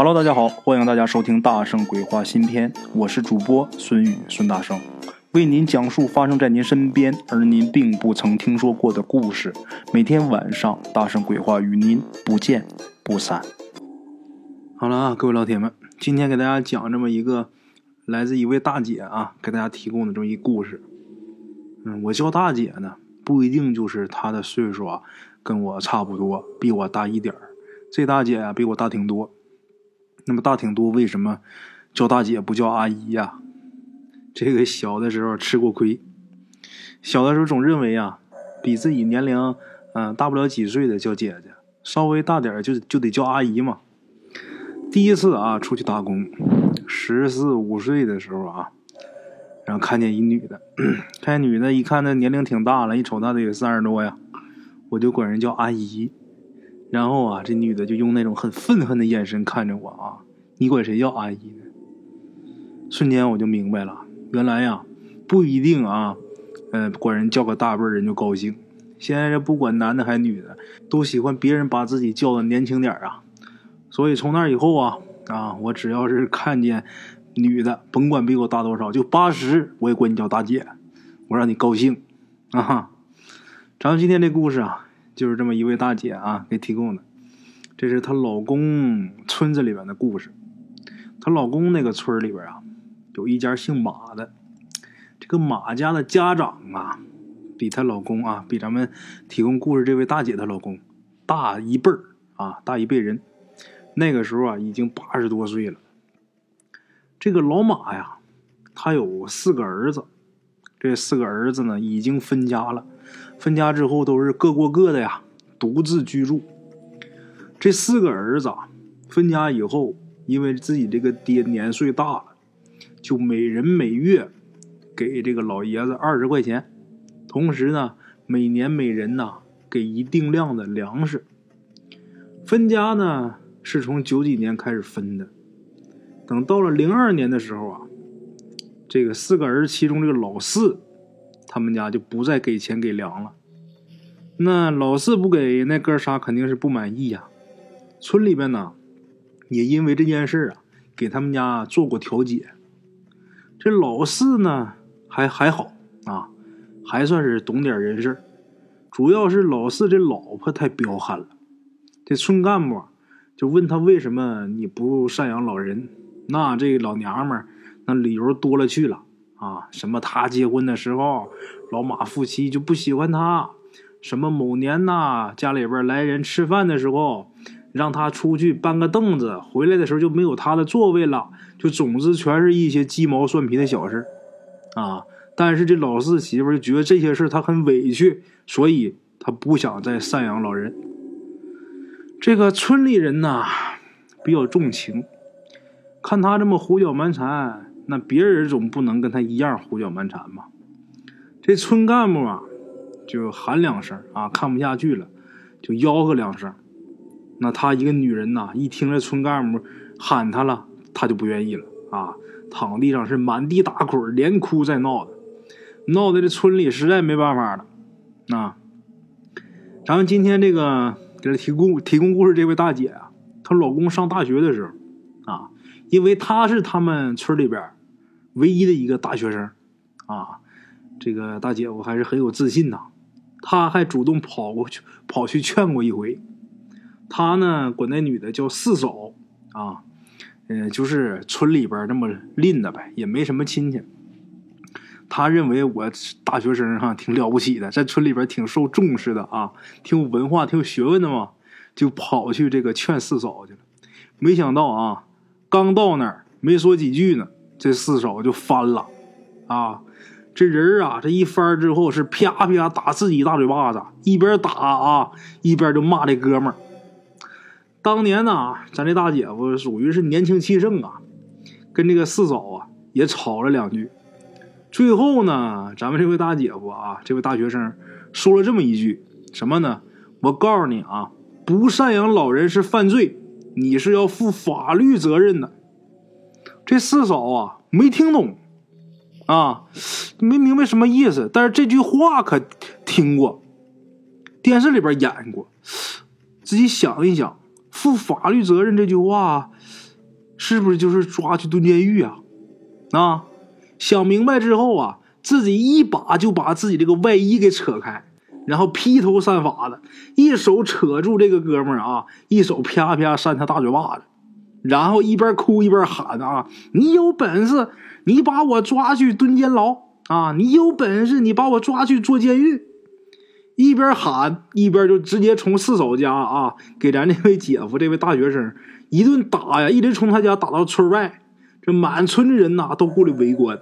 Hello，大家好，欢迎大家收听《大圣鬼话》新篇，我是主播孙宇孙大圣，为您讲述发生在您身边而您并不曾听说过的故事。每天晚上，《大圣鬼话》与您不见不散。好了啊，各位老铁们，今天给大家讲这么一个来自一位大姐啊，给大家提供的这么一故事。嗯，我叫大姐呢，不一定就是她的岁数啊，跟我差不多，比我大一点儿。这大姐啊，比我大挺多。那么大挺多，为什么叫大姐不叫阿姨呀？这个小的时候吃过亏，小的时候总认为啊，比自己年龄嗯大不了几岁的叫姐姐，稍微大点就就得叫阿姨嘛。第一次啊出去打工，十四五岁的时候啊，然后看见一女的，看见女的，一看那年龄挺大了，一瞅她得有三十多呀，我就管人叫阿姨。然后啊，这女的就用那种很愤恨的眼神看着我啊，你管谁叫阿姨呢？瞬间我就明白了，原来呀，不一定啊，呃，管人叫个大辈人就高兴。现在这不管男的还是女的，都喜欢别人把自己叫的年轻点啊。所以从那以后啊，啊，我只要是看见女的，甭管比我大多少，就八十，我也管你叫大姐，我让你高兴啊。咱们今天这故事啊。就是这么一位大姐啊，给提供的。这是她老公村子里边的故事。她老公那个村里边啊，有一家姓马的。这个马家的家长啊，比她老公啊，比咱们提供故事这位大姐的老公大一辈儿啊，大一辈人。那个时候啊，已经八十多岁了。这个老马呀，他有四个儿子。这四个儿子呢，已经分家了。分家之后都是各过各的呀，独自居住。这四个儿子啊分家以后，因为自己这个爹年岁大了，就每人每月给这个老爷子二十块钱，同时呢，每年每人呢给一定量的粮食。分家呢是从九几年开始分的，等到了零二年的时候啊，这个四个儿子其中这个老四。他们家就不再给钱给粮了，那老四不给，那哥仨肯定是不满意呀。村里边呢，也因为这件事啊，给他们家做过调解。这老四呢，还还好啊，还算是懂点人事主要是老四这老婆太彪悍了。这村干部就问他为什么你不赡养老人？那这老娘们那理由多了去了。啊，什么他结婚的时候，老马夫妻就不喜欢他；什么某年呐，家里边来人吃饭的时候，让他出去搬个凳子，回来的时候就没有他的座位了。就总之全是一些鸡毛蒜皮的小事啊。但是这老四媳妇就觉得这些事他很委屈，所以他不想再赡养老人。这个村里人呐，比较重情，看他这么胡搅蛮缠。那别人总不能跟他一样胡搅蛮缠嘛。这村干部啊，就喊两声啊，看不下去了，就吆喝两声。那他一个女人呐，一听这村干部喊他了，他就不愿意了啊，躺地上是满地打滚，连哭再闹的，闹的这村里实在没办法了。啊，咱们今天这个给他提供提供故事这位大姐啊，她老公上大学的时候啊，因为她是他们村里边。唯一的一个大学生，啊，这个大姐夫还是很有自信呐。他还主动跑过去，跑去劝过一回。他呢，管那女的叫四嫂啊，嗯，就是村里边那么吝的呗，也没什么亲戚。他认为我大学生哈挺了不起的，在村里边挺受重视的啊，挺有文化、挺有学问的嘛，就跑去这个劝四嫂去了。没想到啊，刚到那儿没说几句呢。这四手就翻了，啊，这人啊，这一翻之后是啪啪打自己大嘴巴子，一边打啊，一边就骂这哥们儿。当年呢，咱这大姐夫属于是年轻气盛啊，跟这个四嫂啊也吵了两句。最后呢，咱们这位大姐夫啊，这位大学生说了这么一句什么呢？我告诉你啊，不赡养老人是犯罪，你是要负法律责任的。这四嫂啊，没听懂，啊，没明白什么意思。但是这句话可听过，电视里边演过。自己想一想，负法律责任这句话，是不是就是抓去蹲监狱啊？啊，想明白之后啊，自己一把就把自己这个外衣给扯开，然后披头散发的，一手扯住这个哥们儿啊，一手啪啪扇他大嘴巴子，然后一边哭一边喊啊：“你有本事，你把我抓去蹲监牢啊！你有本事，你把我抓去坐监狱！”一边喊一边就直接从四嫂家啊，给咱这位姐夫这位大学生一顿打呀，一直从他家打到村外。这满村的人呐都过来围观。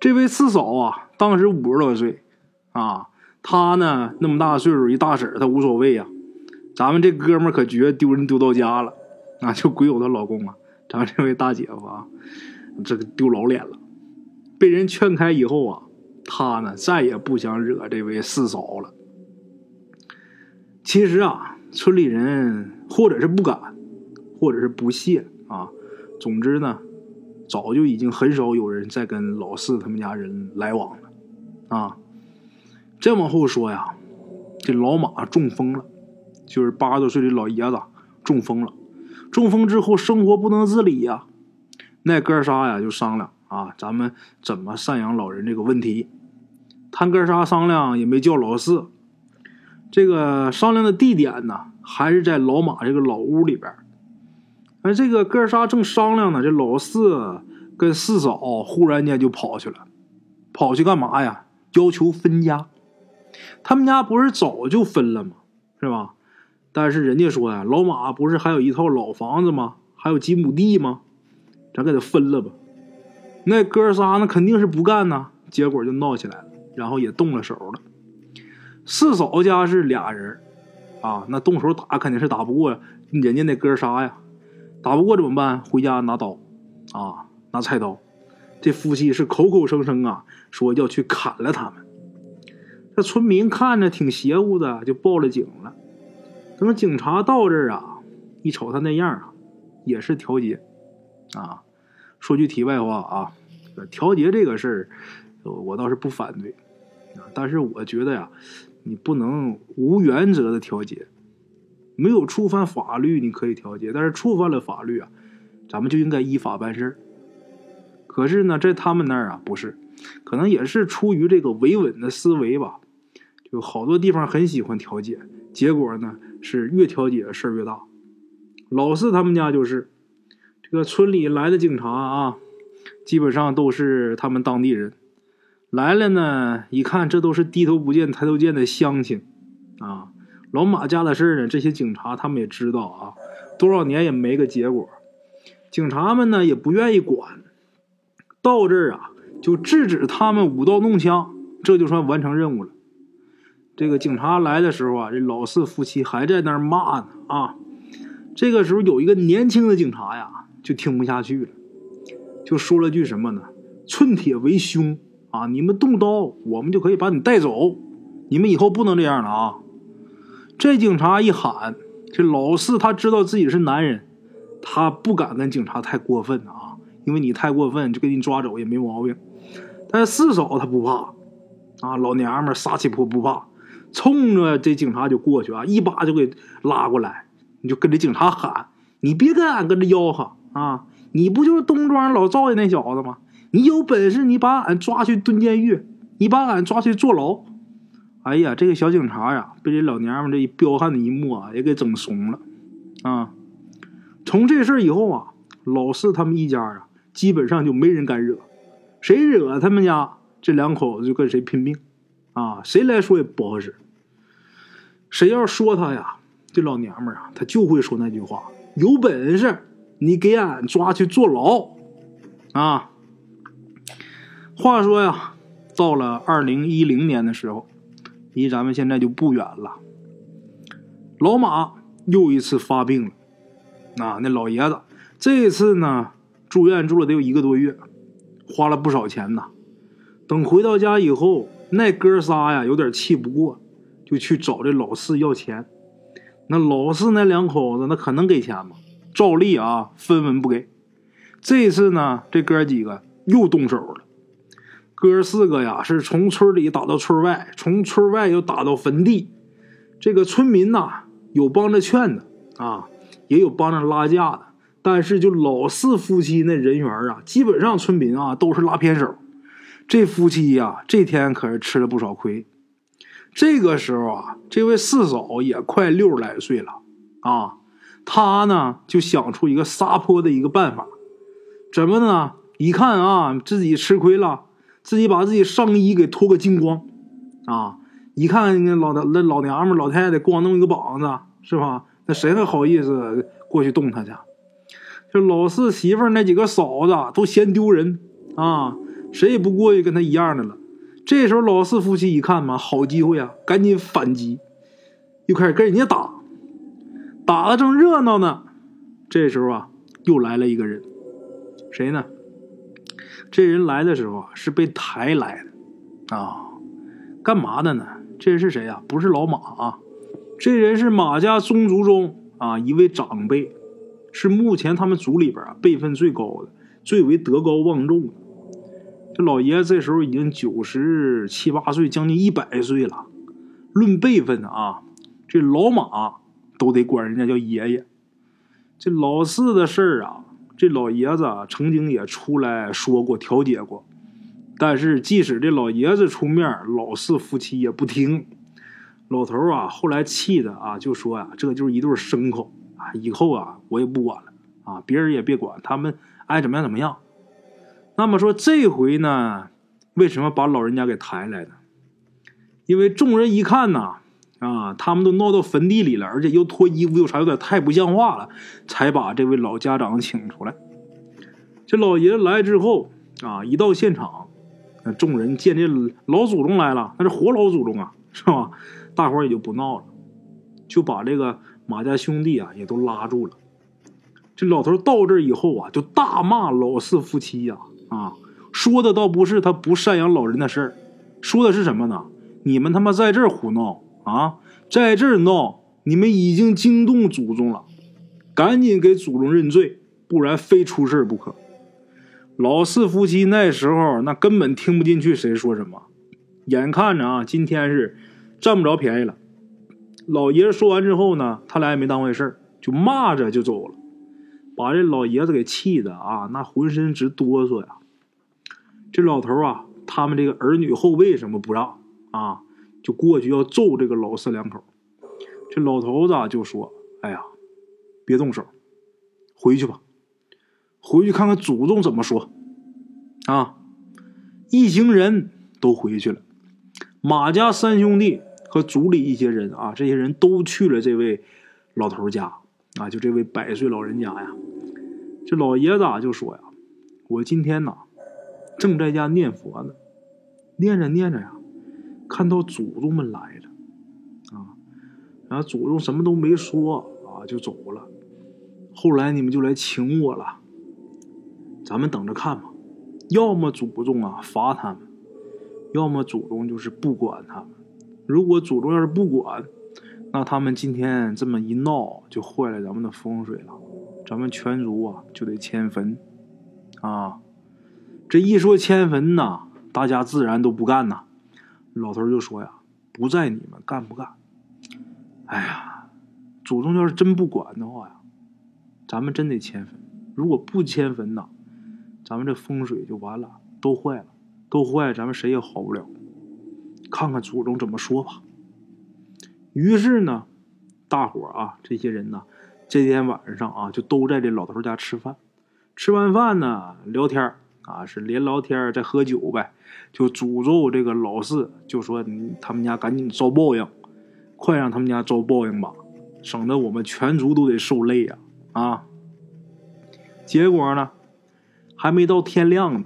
这位四嫂啊，当时五十多岁，啊，她呢那么大岁数，一大婶她无所谓呀。咱们这哥们可觉丢人丢到家了，啊，就鬼友的老公啊。咱这位大姐夫啊，这个丢老脸了。被人劝开以后啊，他呢再也不想惹这位四嫂了。其实啊，村里人或者是不敢，或者是不屑啊。总之呢，早就已经很少有人再跟老四他们家人来往了，啊，再往后说呀，这老马中风了，就是八十多岁的老爷子中风了，中风之后生活不能自理呀，那哥仨呀就商量啊，咱们怎么赡养老人这个问题，他哥仨商量也没叫老四，这个商量的地点呢，还是在老马这个老屋里边。而，这个哥仨正商量呢，这老四跟四嫂忽然间就跑去了，跑去干嘛呀？要求分家。他们家不是早就分了吗？是吧？但是人家说呀，老马不是还有一套老房子吗？还有几亩地吗？咱给他分了吧。那哥仨那肯定是不干呐，结果就闹起来了，然后也动了手了。四嫂家是俩人，啊，那动手打肯定是打不过人家那哥仨呀。打不过怎么办？回家拿刀，啊，拿菜刀。这夫妻是口口声声啊，说要去砍了他们。这村民看着挺邪乎的，就报了警了。等警察到这儿啊，一瞅他那样啊，也是调解。啊，说句题外话啊，调解这个事儿，我倒是不反对。但是我觉得呀，你不能无原则的调解。没有触犯法律，你可以调解；但是触犯了法律啊，咱们就应该依法办事可是呢，在他们那儿啊，不是，可能也是出于这个维稳的思维吧，就好多地方很喜欢调解，结果呢是越调解事儿越大。老四他们家就是这个村里来的警察啊，基本上都是他们当地人来了呢，一看这都是低头不见抬头见的乡亲啊。老马家的事呢，这些警察他们也知道啊，多少年也没个结果。警察们呢也不愿意管，到这儿啊就制止他们舞刀弄枪，这就算完成任务了。这个警察来的时候啊，这老四夫妻还在那儿骂呢啊。这个时候有一个年轻的警察呀，就听不下去了，就说了句什么呢？“寸铁为凶啊！你们动刀，我们就可以把你带走。你们以后不能这样了啊！”这警察一喊，这老四他知道自己是男人，他不敢跟警察太过分啊，因为你太过分就给你抓走也没毛病。但是四嫂他不怕，啊，老娘们撒气婆不怕，冲着这警察就过去啊，一把就给拉过来，你就跟这警察喊：“你别跟俺跟着吆喝啊！你不就是东庄老赵家那小子吗？你有本事你把俺抓去蹲监狱，你把俺抓去坐牢。”哎呀，这个小警察呀，被这老娘们这一彪悍的一幕啊，也给整怂了啊！从这事以后啊，老四他们一家啊，基本上就没人敢惹，谁惹他们家这两口子就跟谁拼命啊！谁来说也不好使。谁要说他呀，这老娘们啊，他就会说那句话：有本事你给俺抓去坐牢啊！话说呀，到了二零一零年的时候。离咱们现在就不远了。老马又一次发病了，啊，那老爷子这次呢住院住了得有一个多月，花了不少钱呐。等回到家以后，那哥仨呀有点气不过，就去找这老四要钱。那老四那两口子那可能给钱吗？照例啊分文不给。这次呢，这哥几个又动手了。哥四个呀，是从村里打到村外，从村外又打到坟地。这个村民呐，有帮着劝的，啊，也有帮着拉架的。但是就老四夫妻那人缘啊，基本上村民啊都是拉偏手。这夫妻呀，这天可是吃了不少亏。这个时候啊，这位四嫂也快六十来岁了啊，她呢就想出一个撒泼的一个办法，怎么呢？一看啊，自己吃亏了，自己把自己上衣给脱个精光啊！一看那老那老娘们老太太光弄一个膀子是吧？那谁还好意思过去动她去？这老四媳妇那几个嫂子都嫌丢人啊，谁也不过去跟她一样的了。这时候老四夫妻一看嘛，好机会啊，赶紧反击，又开始跟人家打，打的正热闹呢。这时候啊，又来了一个人，谁呢？这人来的时候啊，是被抬来的啊，干嘛的呢？这人是谁呀？不是老马啊，这人是马家宗族中啊一位长辈。是目前他们族里边啊辈分最高的，最为德高望重的。这老爷子这时候已经九十七八岁，将近一百岁了。论辈分啊，这老马都得管人家叫爷爷。这老四的事儿啊，这老爷子曾经也出来说过调解过，但是即使这老爷子出面，老四夫妻也不听。老头啊，后来气的啊，就说呀，这就是一对牲口。啊，以后啊，我也不管了啊，别人也别管，他们爱怎么样怎么样。那么说这回呢，为什么把老人家给抬来呢？因为众人一看呐，啊，他们都闹到坟地里了，而且又脱衣服又啥，有点太不像话了，才把这位老家长请出来。这老爷子来之后啊，一到现场，那众人见这老祖宗来了，那是活老祖宗啊，是吧？大伙也就不闹了，就把这个。马家兄弟啊，也都拉住了。这老头到这以后啊，就大骂老四夫妻呀，啊说的倒不是他不赡养老人的事儿，说的是什么呢？你们他妈在这儿胡闹啊，在这儿闹，你们已经惊动祖宗了，赶紧给祖宗认罪，不然非出事不可。老四夫妻那时候那根本听不进去谁说什么，眼看着啊，今天是占不着便宜了。老爷子说完之后呢，他俩也没当回事就骂着就走了，把这老爷子给气的啊，那浑身直哆嗦呀。这老头啊，他们这个儿女后辈什么不让啊，就过去要揍这个老四两口。这老头子就说：“哎呀，别动手，回去吧，回去看看祖宗怎么说。”啊，一行人都回去了，马家三兄弟。和族里一些人啊，这些人都去了这位老头家啊，就这位百岁老人家呀。这老爷子就说呀：“我今天呐，正在家念佛呢，念着念着呀，看到祖宗们来了啊，然后祖宗什么都没说啊，就走了。后来你们就来请我了，咱们等着看吧。要么祖宗啊罚他们，要么祖宗就是不管他们。”如果祖宗要是不管，那他们今天这么一闹，就坏了咱们的风水了。咱们全族啊就得迁坟啊！这一说迁坟呐，大家自然都不干呐。老头就说呀：“不在你们干不干？哎呀，祖宗要是真不管的话呀，咱们真得迁坟。如果不迁坟呐，咱们这风水就完了，都坏了，都坏，咱们谁也好不了。”看看祖宗怎么说吧。于是呢，大伙啊，这些人呢，这天晚上啊，就都在这老头家吃饭。吃完饭呢，聊天啊，是连聊天再喝酒呗。就诅咒这个老四，就说他们家赶紧遭报应，快让他们家遭报应吧，省得我们全族都得受累呀！啊。结果呢，还没到天亮呢，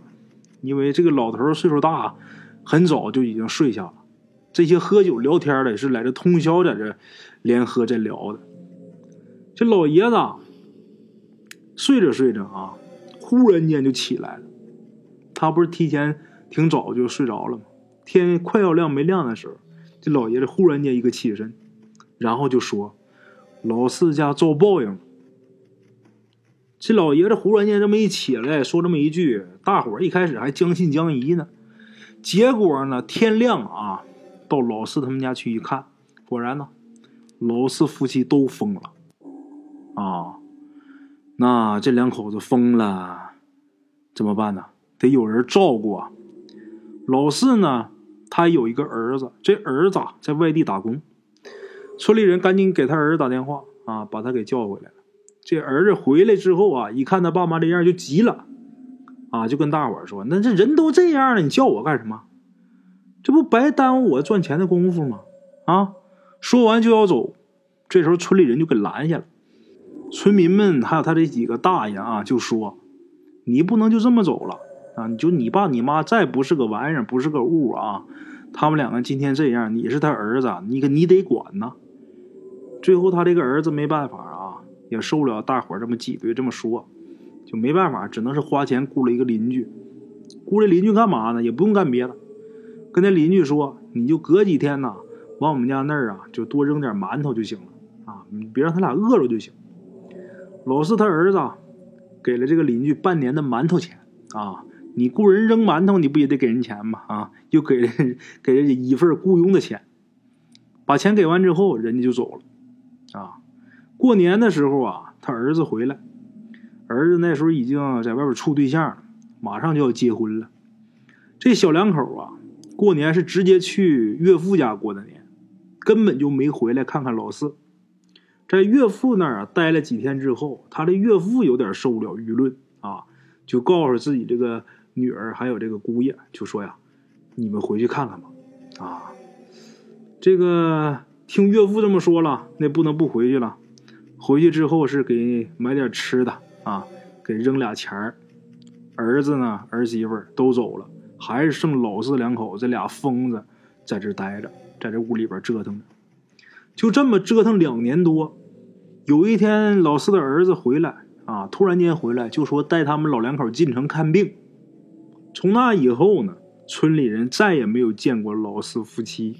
因为这个老头岁数大。很早就已经睡下了，这些喝酒聊天的是在这通宵在这连喝再聊的。这老爷子睡着睡着啊，忽然间就起来了。他不是提前挺早就睡着了吗？天快要亮没亮的时候，这老爷子忽然间一个起身，然后就说：“老四家遭报应了。”这老爷子忽然间这么一起来，说这么一句，大伙儿一开始还将信将疑呢。结果呢？天亮啊，到老四他们家去一看，果然呢，老四夫妻都疯了。啊，那这两口子疯了，怎么办呢？得有人照顾啊。老四呢，他有一个儿子，这儿子在外地打工，村里人赶紧给他儿子打电话啊，把他给叫回来了。这儿子回来之后啊，一看他爸妈这样就急了，啊，就跟大伙说：“那这人都这样了，你叫我干什么？这不白耽误我赚钱的功夫吗？”啊，说完就要走，这时候村里人就给拦下了。村民们还有他这几个大爷啊，就说：“你不能就这么走了啊！你就你爸你妈再不是个玩意儿，不是个物啊，他们两个今天这样，你是他儿子，你可你得管呐。”最后他这个儿子没办法啊，也受不了大伙这么挤兑这么说，就没办法，只能是花钱雇了一个邻居。雇这邻居干嘛呢？也不用干别的，跟那邻居说：“你就隔几天呐，往我们家那儿啊，就多扔点馒头就行了啊，你别让他俩饿着就行。”老四他儿子给了这个邻居半年的馒头钱啊！你雇人扔馒头，你不也得给人钱吗？啊，又给了给人一份雇佣的钱。把钱给完之后，人家就走了。啊，过年的时候啊，他儿子回来，儿子那时候已经在外边处对象，马上就要结婚了。这小两口啊，过年是直接去岳父家过的年，根本就没回来看看老四。在岳父那儿啊待了几天之后，他的岳父有点受不了舆论啊，就告诉自己这个女儿还有这个姑爷，就说呀：“你们回去看看吧。”啊，这个听岳父这么说了，那不能不回去了。回去之后是给买点吃的啊，给扔俩钱儿。儿子呢，儿媳妇都走了，还是剩老四两口这俩疯子在这待着，在这屋里边折腾着。就这么折腾两年多。有一天，老四的儿子回来啊，突然间回来就说带他们老两口进城看病。从那以后呢，村里人再也没有见过老四夫妻。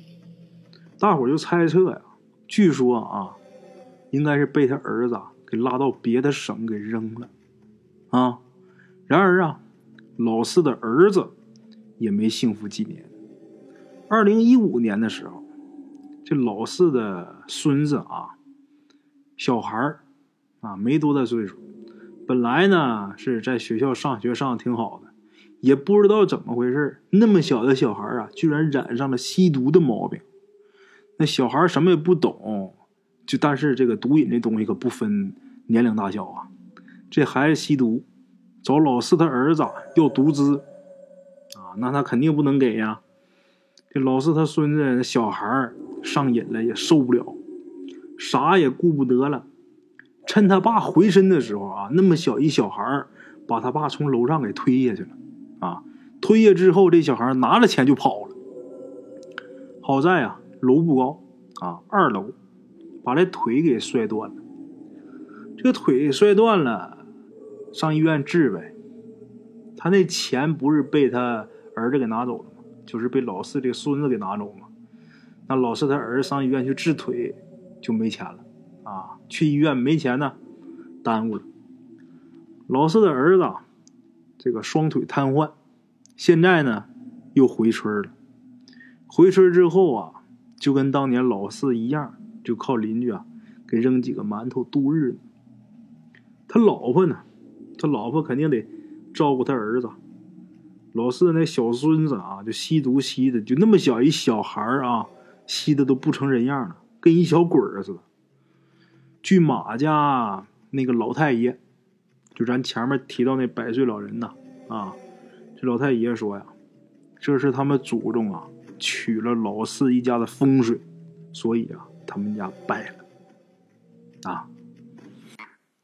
大伙就猜测呀，据说啊，应该是被他儿子给拉到别的省给扔了啊。然而啊，老四的儿子也没幸福几年。二零一五年的时候，这老四的孙子啊。小孩儿啊，没多大岁数，本来呢是在学校上学上的挺好的，也不知道怎么回事那么小的小孩啊，居然染上了吸毒的毛病。那小孩什么也不懂，就但是这个毒瘾这东西可不分年龄大小啊。这孩子吸毒，找老四他儿子要毒资啊，那他肯定不能给呀。这老四他孙子小孩上瘾了，也受不了。啥也顾不得了，趁他爸回身的时候啊，那么小一小孩把他爸从楼上给推下去了，啊，推下之后，这小孩拿着钱就跑了。好在啊，楼不高啊，二楼，把这腿给摔断了。这个腿摔断了，上医院治呗。他那钱不是被他儿子给拿走了吗？就是被老四这个孙子给拿走嘛。那老四他儿子上医院去治腿。就没钱了，啊，去医院没钱呢，耽误了。老四的儿子，这个双腿瘫痪，现在呢又回村了。回村之后啊，就跟当年老四一样，就靠邻居啊给扔几个馒头度日。他老婆呢，他老婆肯定得照顾他儿子。老四那小孙子啊，就吸毒吸的，就那么小一小孩啊，吸的都不成人样了。跟一小鬼儿似的。据马家那个老太爷，就咱前面提到那百岁老人呐，啊，这老太爷说呀，这是他们祖宗啊取了老四一家的风水，所以啊，他们家败了，啊。